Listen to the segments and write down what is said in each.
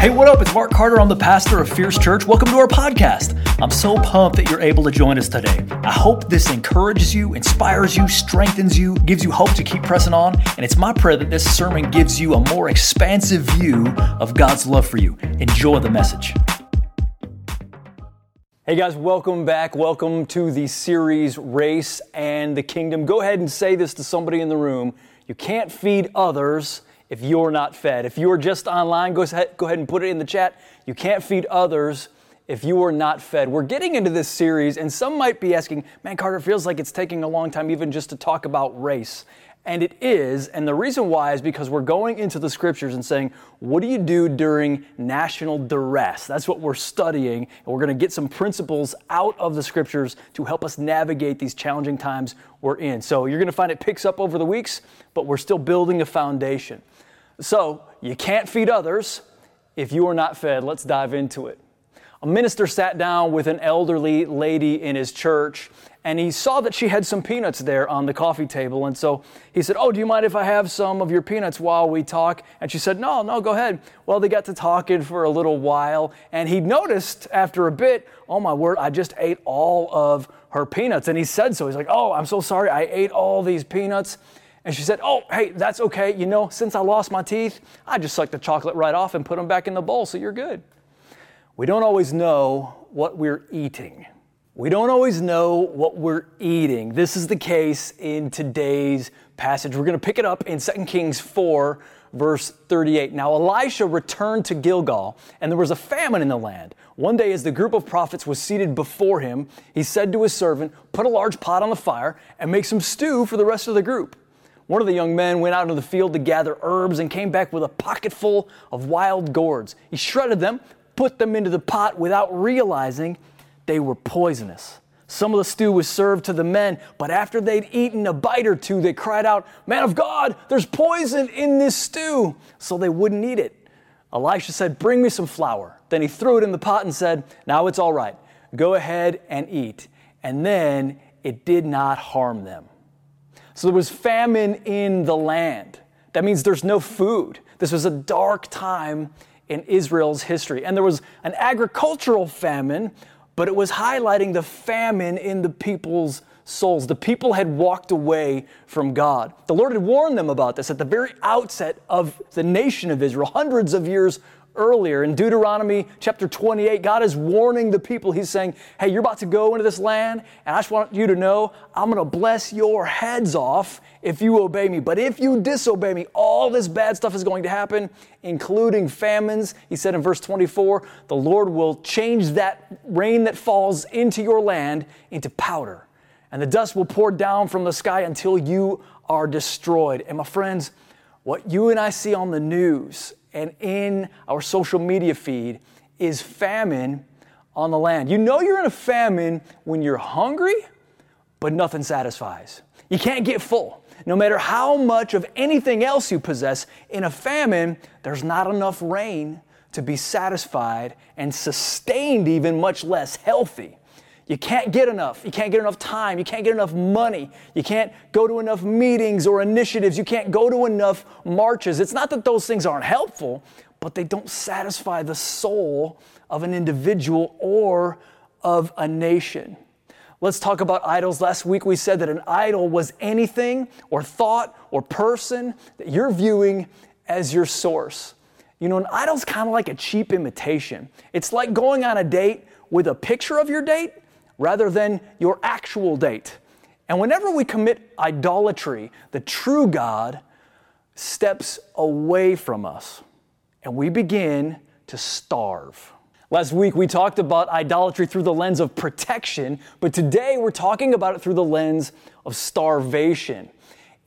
Hey, what up? It's Mark Carter. I'm the pastor of Fierce Church. Welcome to our podcast. I'm so pumped that you're able to join us today. I hope this encourages you, inspires you, strengthens you, gives you hope to keep pressing on. And it's my prayer that this sermon gives you a more expansive view of God's love for you. Enjoy the message. Hey guys, welcome back. Welcome to the series Race and the Kingdom. Go ahead and say this to somebody in the room. You can't feed others if you're not fed. If you're just online, go ahead, go ahead and put it in the chat. You can't feed others if you are not fed. We're getting into this series, and some might be asking, man, Carter, feels like it's taking a long time even just to talk about race. And it is, and the reason why is because we're going into the scriptures and saying, what do you do during national duress? That's what we're studying, and we're going to get some principles out of the scriptures to help us navigate these challenging times we're in. So you're going to find it picks up over the weeks, but we're still building a foundation. So, you can't feed others if you are not fed. Let's dive into it. A minister sat down with an elderly lady in his church and he saw that she had some peanuts there on the coffee table. And so he said, Oh, do you mind if I have some of your peanuts while we talk? And she said, No, no, go ahead. Well, they got to talking for a little while and he noticed after a bit, Oh my word, I just ate all of her peanuts. And he said so. He's like, Oh, I'm so sorry, I ate all these peanuts. And she said, Oh, hey, that's okay. You know, since I lost my teeth, I just sucked the chocolate right off and put them back in the bowl, so you're good. We don't always know what we're eating. We don't always know what we're eating. This is the case in today's passage. We're going to pick it up in 2 Kings 4, verse 38. Now, Elisha returned to Gilgal, and there was a famine in the land. One day, as the group of prophets was seated before him, he said to his servant, Put a large pot on the fire and make some stew for the rest of the group. One of the young men went out into the field to gather herbs and came back with a pocketful of wild gourds. He shredded them, put them into the pot without realizing they were poisonous. Some of the stew was served to the men, but after they'd eaten a bite or two, they cried out, Man of God, there's poison in this stew. So they wouldn't eat it. Elisha said, Bring me some flour. Then he threw it in the pot and said, Now it's all right. Go ahead and eat. And then it did not harm them. So there was famine in the land. That means there's no food. This was a dark time in Israel's history. And there was an agricultural famine, but it was highlighting the famine in the people's souls. The people had walked away from God. The Lord had warned them about this at the very outset of the nation of Israel, hundreds of years earlier in Deuteronomy chapter 28, God is warning the people. He's saying, Hey, you're about to go into this land, and I just want you to know I'm going to bless your heads off if you obey me. But if you disobey me, all this bad stuff is going to happen, including famines. He said in verse 24, The Lord will change that rain that falls into your land into powder, and the dust will pour down from the sky until you are destroyed. And my friends, what you and I see on the news and in our social media feed is famine on the land. You know you're in a famine when you're hungry, but nothing satisfies. You can't get full. No matter how much of anything else you possess, in a famine, there's not enough rain to be satisfied and sustained, even much less healthy. You can't get enough. You can't get enough time. You can't get enough money. You can't go to enough meetings or initiatives. You can't go to enough marches. It's not that those things aren't helpful, but they don't satisfy the soul of an individual or of a nation. Let's talk about idols. Last week we said that an idol was anything or thought or person that you're viewing as your source. You know, an idol's kind of like a cheap imitation. It's like going on a date with a picture of your date rather than your actual date. And whenever we commit idolatry, the true God steps away from us and we begin to starve. Last week we talked about idolatry through the lens of protection, but today we're talking about it through the lens of starvation.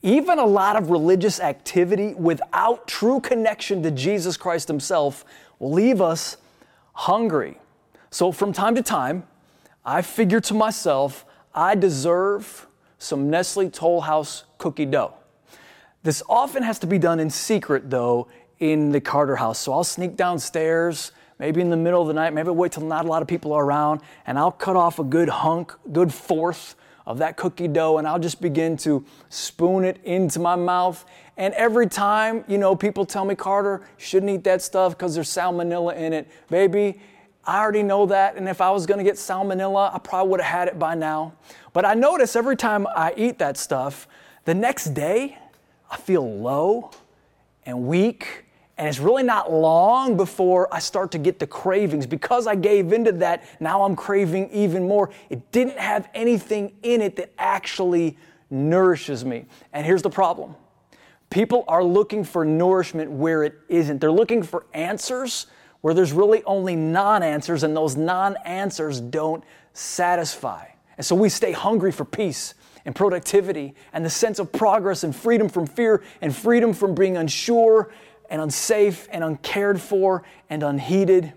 Even a lot of religious activity without true connection to Jesus Christ Himself will leave us hungry. So, from time to time, I figure to myself, I deserve some Nestle Toll House cookie dough. This often has to be done in secret, though, in the Carter house. So I'll sneak downstairs, maybe in the middle of the night, maybe wait till not a lot of people are around, and I'll cut off a good hunk, good fourth of that cookie dough, and I'll just begin to spoon it into my mouth. And every time, you know, people tell me, Carter, shouldn't eat that stuff because there's salmonella in it. Baby, I already know that. And if I was going to get salmonella, I probably would have had it by now. But I notice every time I eat that stuff, the next day, I feel low and weak. And it's really not long before I start to get the cravings. Because I gave into that, now I'm craving even more. It didn't have anything in it that actually nourishes me. And here's the problem people are looking for nourishment where it isn't. They're looking for answers where there's really only non answers, and those non answers don't satisfy. And so we stay hungry for peace and productivity and the sense of progress and freedom from fear and freedom from being unsure and unsafe and uncared for and unheeded.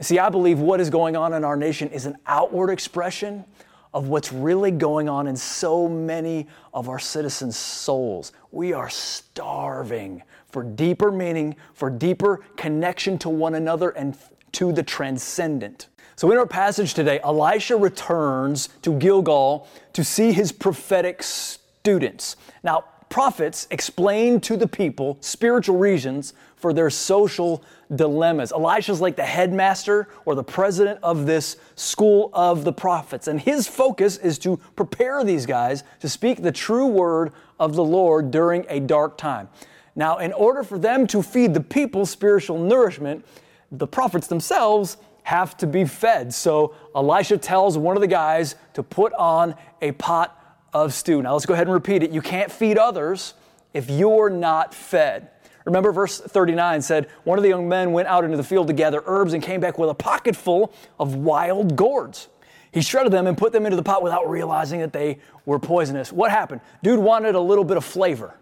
See, I believe what is going on in our nation is an outward expression of what's really going on in so many of our citizens' souls. We are starving for deeper meaning, for deeper connection to one another and to the transcendent. So, in our passage today, Elisha returns to Gilgal to see his prophetic students. Now, prophets explain to the people spiritual reasons for their social dilemmas. Elisha's like the headmaster or the president of this school of the prophets, and his focus is to prepare these guys to speak the true word of the Lord during a dark time. Now, in order for them to feed the people spiritual nourishment, the prophets themselves have to be fed. So Elisha tells one of the guys to put on a pot of stew. Now let's go ahead and repeat it. You can't feed others if you're not fed. Remember, verse 39 said, One of the young men went out into the field to gather herbs and came back with a pocket full of wild gourds. He shredded them and put them into the pot without realizing that they were poisonous. What happened? Dude wanted a little bit of flavor.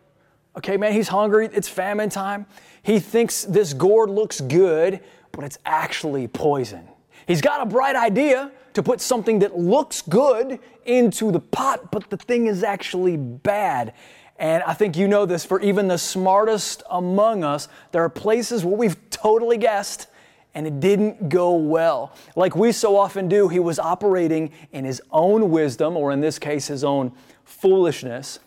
Okay, man, he's hungry. It's famine time. He thinks this gourd looks good, but it's actually poison. He's got a bright idea to put something that looks good into the pot, but the thing is actually bad. And I think you know this for even the smartest among us, there are places where we've totally guessed and it didn't go well. Like we so often do, he was operating in his own wisdom, or in this case, his own foolishness.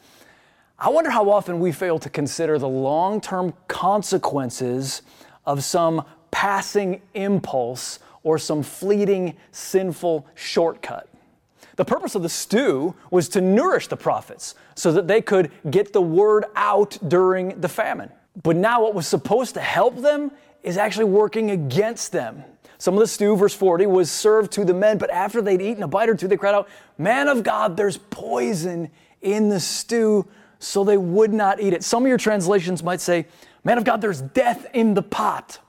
I wonder how often we fail to consider the long term consequences of some passing impulse or some fleeting sinful shortcut. The purpose of the stew was to nourish the prophets so that they could get the word out during the famine. But now, what was supposed to help them is actually working against them. Some of the stew, verse 40, was served to the men, but after they'd eaten a bite or two, they cried out, Man of God, there's poison in the stew, so they would not eat it. Some of your translations might say, Man of God, there's death in the pot.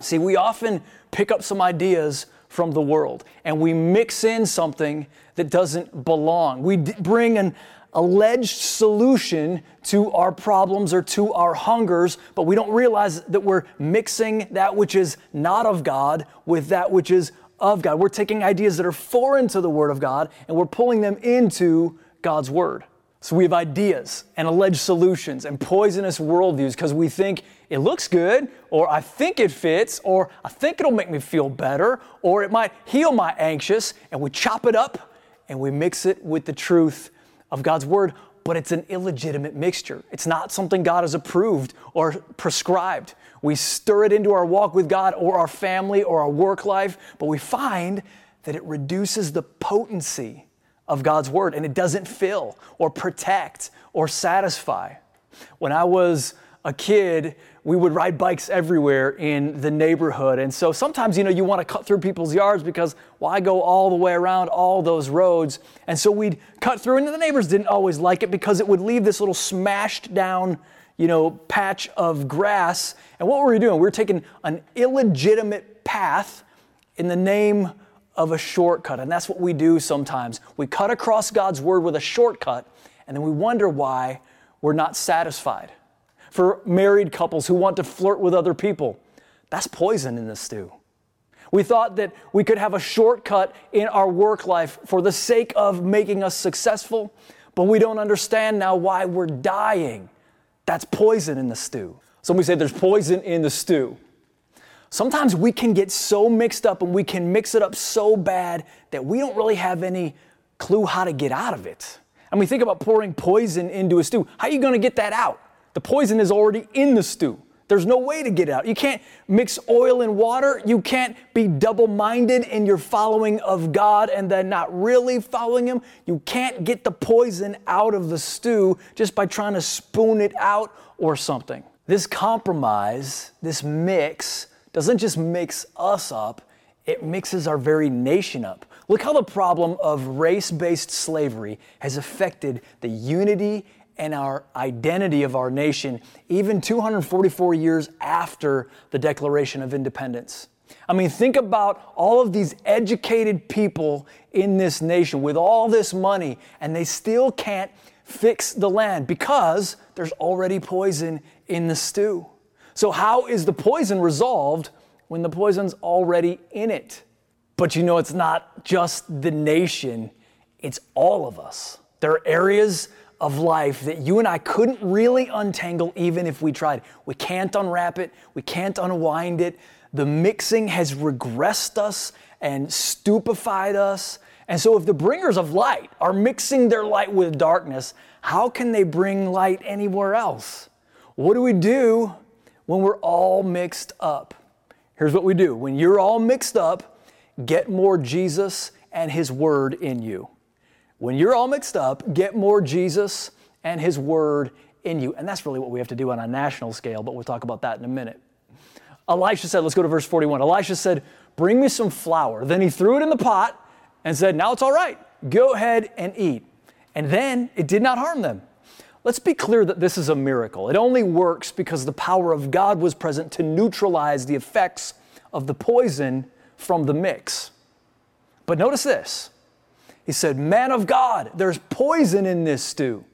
See, we often pick up some ideas from the world and we mix in something that doesn't belong. We d- bring an alleged solution to our problems or to our hungers, but we don't realize that we're mixing that which is not of God with that which is of God. We're taking ideas that are foreign to the Word of God and we're pulling them into God's Word. So we have ideas and alleged solutions and poisonous worldviews because we think it looks good, or I think it fits, or I think it'll make me feel better, or it might heal my anxious, and we chop it up and we mix it with the truth of God's Word, but it's an illegitimate mixture. It's not something God has approved or prescribed. We stir it into our walk with God or our family or our work life, but we find that it reduces the potency of God's word and it doesn't fill or protect or satisfy. When I was a kid, we would ride bikes everywhere in the neighborhood. And so sometimes, you know, you want to cut through people's yards because why go all the way around all those roads? And so we'd cut through, and the neighbors didn't always like it because it would leave this little smashed down, you know, patch of grass. And what were we doing? We were taking an illegitimate path in the name of a shortcut. And that's what we do sometimes. We cut across God's word with a shortcut, and then we wonder why we're not satisfied. For married couples who want to flirt with other people, that's poison in the stew. We thought that we could have a shortcut in our work life for the sake of making us successful, but we don't understand now why we're dying. That's poison in the stew. Somebody say there's poison in the stew. Sometimes we can get so mixed up and we can mix it up so bad that we don't really have any clue how to get out of it. And we think about pouring poison into a stew. How are you going to get that out? The poison is already in the stew. There's no way to get out. You can't mix oil and water. You can't be double minded in your following of God and then not really following Him. You can't get the poison out of the stew just by trying to spoon it out or something. This compromise, this mix, doesn't just mix us up, it mixes our very nation up. Look how the problem of race based slavery has affected the unity and our identity of our nation, even 244 years after the Declaration of Independence. I mean, think about all of these educated people in this nation with all this money, and they still can't fix the land because there's already poison in the stew. So, how is the poison resolved when the poison's already in it? But you know, it's not just the nation, it's all of us. There are areas of life that you and I couldn't really untangle even if we tried. We can't unwrap it, we can't unwind it. The mixing has regressed us and stupefied us. And so, if the bringers of light are mixing their light with darkness, how can they bring light anywhere else? What do we do when we're all mixed up? Here's what we do when you're all mixed up, get more Jesus and His Word in you. When you're all mixed up, get more Jesus and His Word in you. And that's really what we have to do on a national scale, but we'll talk about that in a minute. Elisha said, let's go to verse 41. Elisha said, Bring me some flour. Then he threw it in the pot and said, Now it's all right. Go ahead and eat. And then it did not harm them. Let's be clear that this is a miracle. It only works because the power of God was present to neutralize the effects of the poison from the mix. But notice this he said, Man of God, there's poison in this stew.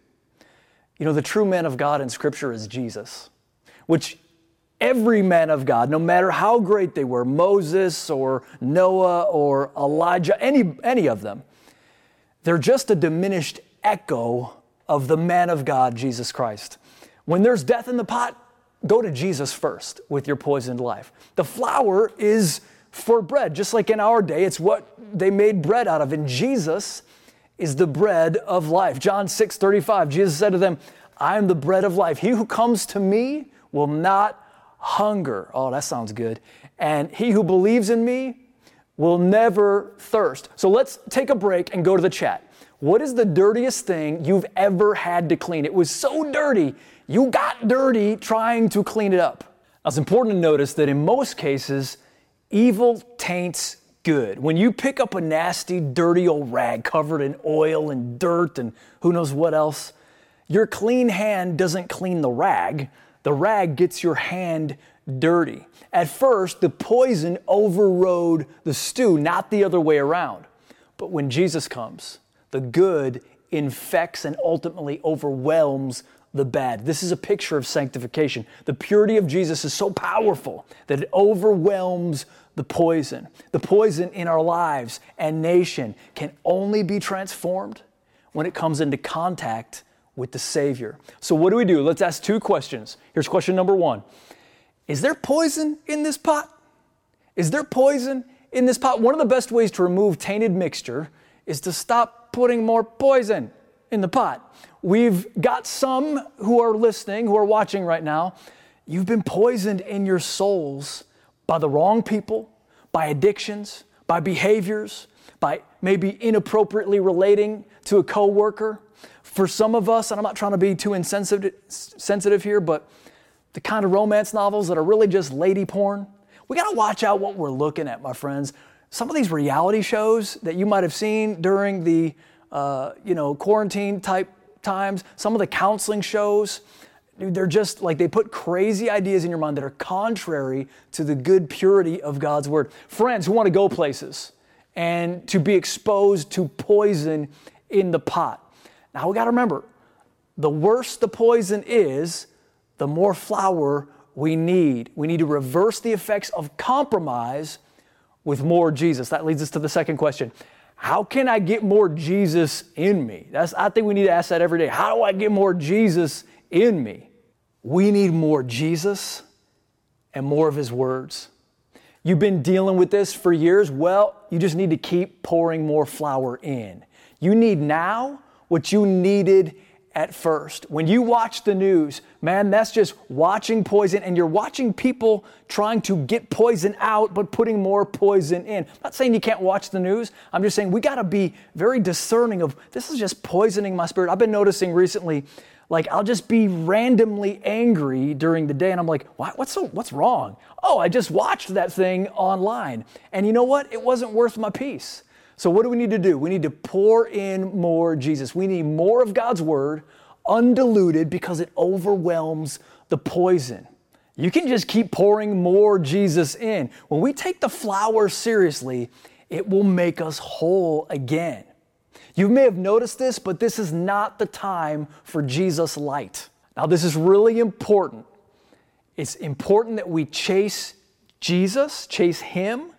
You know, the true man of God in Scripture is Jesus, which every man of God, no matter how great they were, Moses or Noah or Elijah, any, any of them, they're just a diminished echo of the man of God, Jesus Christ. When there's death in the pot, go to Jesus first with your poisoned life. The flour is for bread. Just like in our day, it's what they made bread out of. And Jesus is the bread of life. John 6 35, Jesus said to them, I am the bread of life. He who comes to me will not hunger. Oh, that sounds good. And he who believes in me will never thirst. So let's take a break and go to the chat. What is the dirtiest thing you've ever had to clean? It was so dirty, you got dirty trying to clean it up. Now, it's important to notice that in most cases, Evil taints good. When you pick up a nasty, dirty old rag covered in oil and dirt and who knows what else, your clean hand doesn't clean the rag. The rag gets your hand dirty. At first, the poison overrode the stew, not the other way around. But when Jesus comes, the good infects and ultimately overwhelms the bad. This is a picture of sanctification. The purity of Jesus is so powerful that it overwhelms the poison. The poison in our lives and nation can only be transformed when it comes into contact with the Savior. So, what do we do? Let's ask two questions. Here's question number one Is there poison in this pot? Is there poison in this pot? One of the best ways to remove tainted mixture is to stop putting more poison in the pot. We've got some who are listening, who are watching right now. You've been poisoned in your souls by the wrong people, by addictions, by behaviors, by maybe inappropriately relating to a coworker. For some of us, and I'm not trying to be too insensitive sensitive here, but the kind of romance novels that are really just lady porn, we got to watch out what we're looking at, my friends. Some of these reality shows that you might have seen during the uh, you know quarantine type times, some of the counseling shows, they're just like they put crazy ideas in your mind that are contrary to the good purity of God's word. Friends who want to go places and to be exposed to poison in the pot. Now we got to remember the worse the poison is, the more flour we need. We need to reverse the effects of compromise with more Jesus. That leads us to the second question. How can I get more Jesus in me? That's I think we need to ask that every day. How do I get more Jesus in me? We need more Jesus and more of His words. You've been dealing with this for years. Well, you just need to keep pouring more flour in. You need now what you needed at first. When you watch the news, man, that's just watching poison, and you're watching people trying to get poison out, but putting more poison in. I'm not saying you can't watch the news. I'm just saying we got to be very discerning of this is just poisoning my spirit. I've been noticing recently, like I'll just be randomly angry during the day, and I'm like, what? what's so, what's wrong? Oh, I just watched that thing online, and you know what? It wasn't worth my peace. So, what do we need to do? We need to pour in more Jesus. We need more of God's word, undiluted, because it overwhelms the poison. You can just keep pouring more Jesus in. When we take the flour seriously, it will make us whole again. You may have noticed this, but this is not the time for Jesus light. Now, this is really important. It's important that we chase Jesus, chase Him,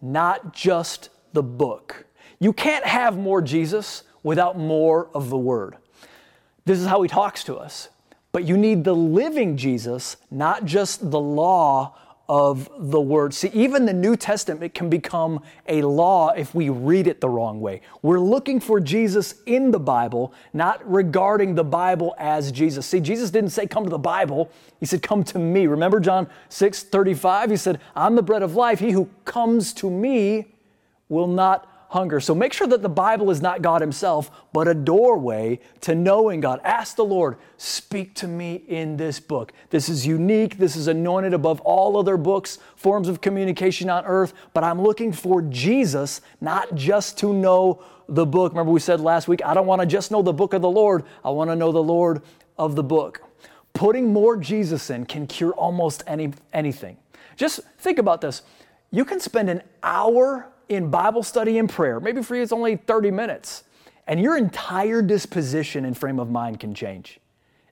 not just the book. You can't have more Jesus without more of the Word. This is how He talks to us. But you need the living Jesus, not just the law of the Word. See, even the New Testament can become a law if we read it the wrong way. We're looking for Jesus in the Bible, not regarding the Bible as Jesus. See, Jesus didn't say, Come to the Bible. He said, Come to me. Remember John 6 35? He said, I'm the bread of life. He who comes to me will not hunger. So make sure that the Bible is not God Himself, but a doorway to knowing God. Ask the Lord, speak to me in this book. This is unique. This is anointed above all other books, forms of communication on earth, but I'm looking for Jesus, not just to know the book. Remember, we said last week, I don't want to just know the book of the Lord, I want to know the Lord of the book. Putting more Jesus in can cure almost any, anything. Just think about this. You can spend an hour in Bible study and prayer, maybe for you it's only 30 minutes, and your entire disposition and frame of mind can change.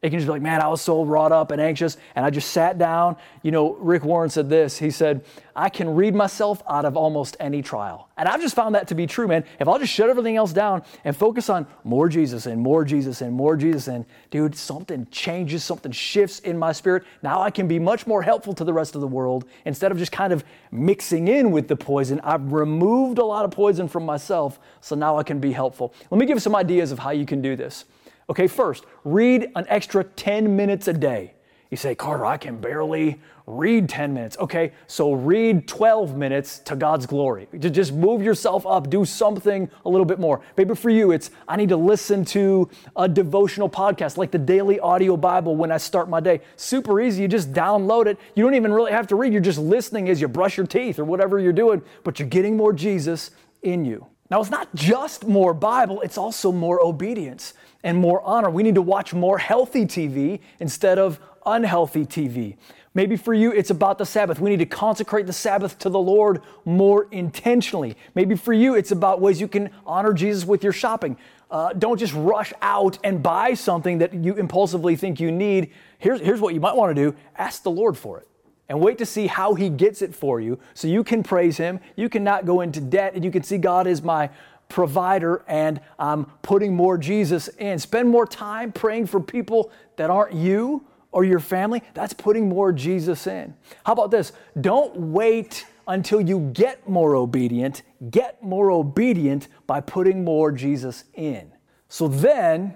It can just be like, man, I was so wrought up and anxious, and I just sat down. You know, Rick Warren said this. He said, I can read myself out of almost any trial. And I've just found that to be true, man. If I'll just shut everything else down and focus on more Jesus and more Jesus and more Jesus, and dude, something changes, something shifts in my spirit. Now I can be much more helpful to the rest of the world instead of just kind of mixing in with the poison. I've removed a lot of poison from myself, so now I can be helpful. Let me give you some ideas of how you can do this. Okay, first, read an extra 10 minutes a day. You say, Carter, I can barely read 10 minutes. Okay, so read 12 minutes to God's glory. Just move yourself up, do something a little bit more. Maybe for you, it's I need to listen to a devotional podcast like the Daily Audio Bible when I start my day. Super easy. You just download it. You don't even really have to read. You're just listening as you brush your teeth or whatever you're doing, but you're getting more Jesus in you. Now, it's not just more Bible, it's also more obedience and more honor. We need to watch more healthy TV instead of unhealthy TV. Maybe for you, it's about the Sabbath. We need to consecrate the Sabbath to the Lord more intentionally. Maybe for you, it's about ways you can honor Jesus with your shopping. Uh, don't just rush out and buy something that you impulsively think you need. Here's, here's what you might want to do ask the Lord for it and wait to see how he gets it for you so you can praise him, you cannot go into debt, and you can see God is my provider and I'm putting more Jesus in. Spend more time praying for people that aren't you or your family. That's putting more Jesus in. How about this? Don't wait until you get more obedient. Get more obedient by putting more Jesus in. So then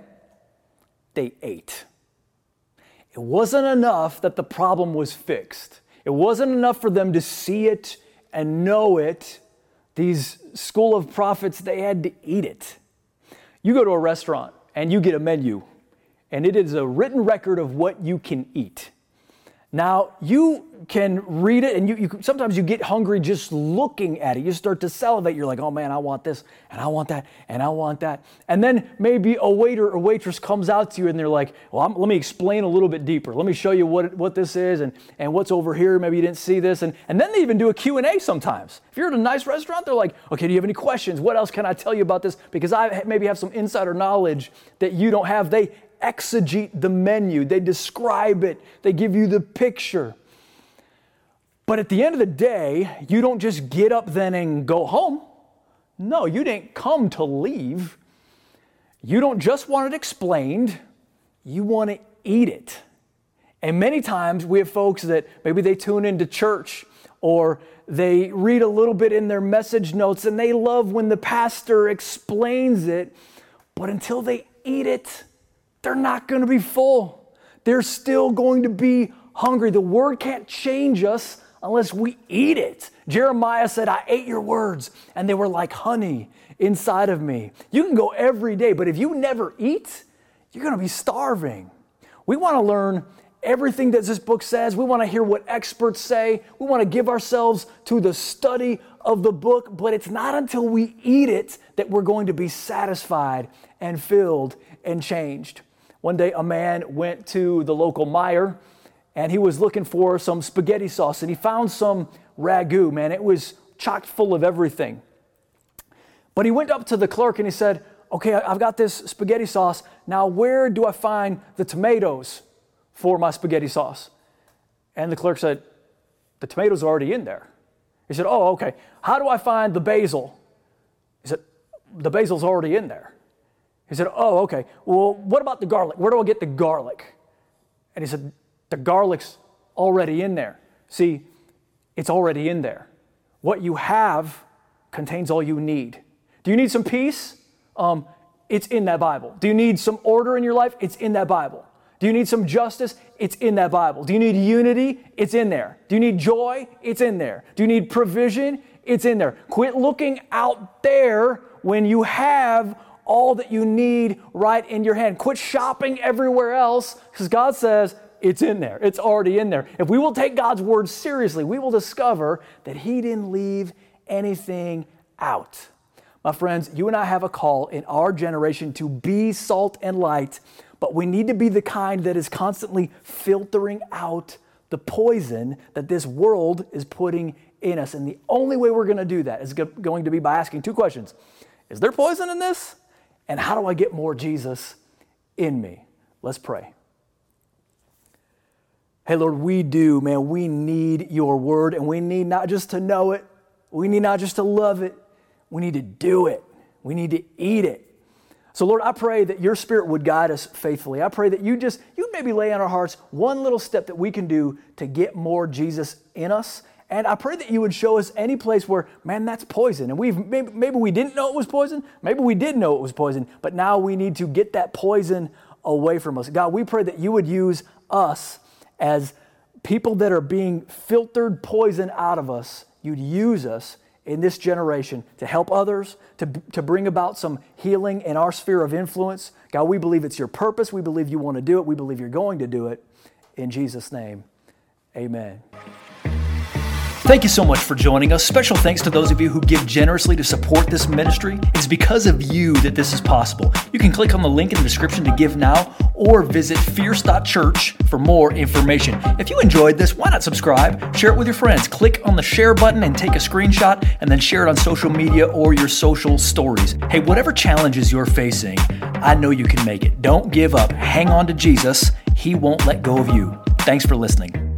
they ate. It wasn't enough that the problem was fixed. It wasn't enough for them to see it and know it. These school of prophets, they had to eat it. You go to a restaurant and you get a menu, and it is a written record of what you can eat. Now, you can read it, and you, you, sometimes you get hungry just looking at it. You start to salivate. You're like, oh man, I want this, and I want that, and I want that. And then maybe a waiter or waitress comes out to you, and they're like, well, I'm, let me explain a little bit deeper. Let me show you what, what this is and, and what's over here. Maybe you didn't see this. And, and then they even do a Q&A sometimes. If you're at a nice restaurant, they're like, okay, do you have any questions? What else can I tell you about this? Because I maybe have some insider knowledge that you don't have. They exegete the menu, they describe it, they give you the picture. But at the end of the day, you don't just get up then and go home. No, you didn't come to leave. You don't just want it explained, you want to eat it. And many times we have folks that maybe they tune into church or they read a little bit in their message notes and they love when the pastor explains it, but until they eat it, they're not going to be full. They're still going to be hungry. The word can't change us unless we eat it. Jeremiah said, I ate your words, and they were like honey inside of me. You can go every day, but if you never eat, you're going to be starving. We want to learn everything that this book says. We want to hear what experts say. We want to give ourselves to the study of the book, but it's not until we eat it that we're going to be satisfied and filled and changed. One day, a man went to the local Meijer and he was looking for some spaghetti sauce and he found some ragu, man. It was chock full of everything. But he went up to the clerk and he said, Okay, I've got this spaghetti sauce. Now, where do I find the tomatoes for my spaghetti sauce? And the clerk said, The tomatoes are already in there. He said, Oh, okay. How do I find the basil? He said, The basil's already in there. He said, Oh, okay. Well, what about the garlic? Where do I get the garlic? And he said, The garlic's already in there. See, it's already in there. What you have contains all you need. Do you need some peace? Um, it's in that Bible. Do you need some order in your life? It's in that Bible. Do you need some justice? It's in that Bible. Do you need unity? It's in there. Do you need joy? It's in there. Do you need provision? It's in there. Quit looking out there when you have all that you need right in your hand. Quit shopping everywhere else because God says it's in there. It's already in there. If we will take God's word seriously, we will discover that He didn't leave anything out. My friends, you and I have a call in our generation to be salt and light, but we need to be the kind that is constantly filtering out the poison that this world is putting in us. And the only way we're going to do that is going to be by asking two questions Is there poison in this? And how do I get more Jesus in me? Let's pray. Hey, Lord, we do, man. We need your word, and we need not just to know it, we need not just to love it, we need to do it. We need to eat it. So, Lord, I pray that your spirit would guide us faithfully. I pray that you just, you maybe lay on our hearts one little step that we can do to get more Jesus in us. And I pray that you would show us any place where, man, that's poison. And we've maybe, maybe we didn't know it was poison. Maybe we did know it was poison, but now we need to get that poison away from us. God, we pray that you would use us as people that are being filtered poison out of us. You'd use us in this generation to help others, to, to bring about some healing in our sphere of influence. God, we believe it's your purpose. We believe you want to do it. We believe you're going to do it. In Jesus' name, amen. Thank you so much for joining us. Special thanks to those of you who give generously to support this ministry. It's because of you that this is possible. You can click on the link in the description to give now or visit fierce.church for more information. If you enjoyed this, why not subscribe? Share it with your friends. Click on the share button and take a screenshot and then share it on social media or your social stories. Hey, whatever challenges you're facing, I know you can make it. Don't give up. Hang on to Jesus. He won't let go of you. Thanks for listening.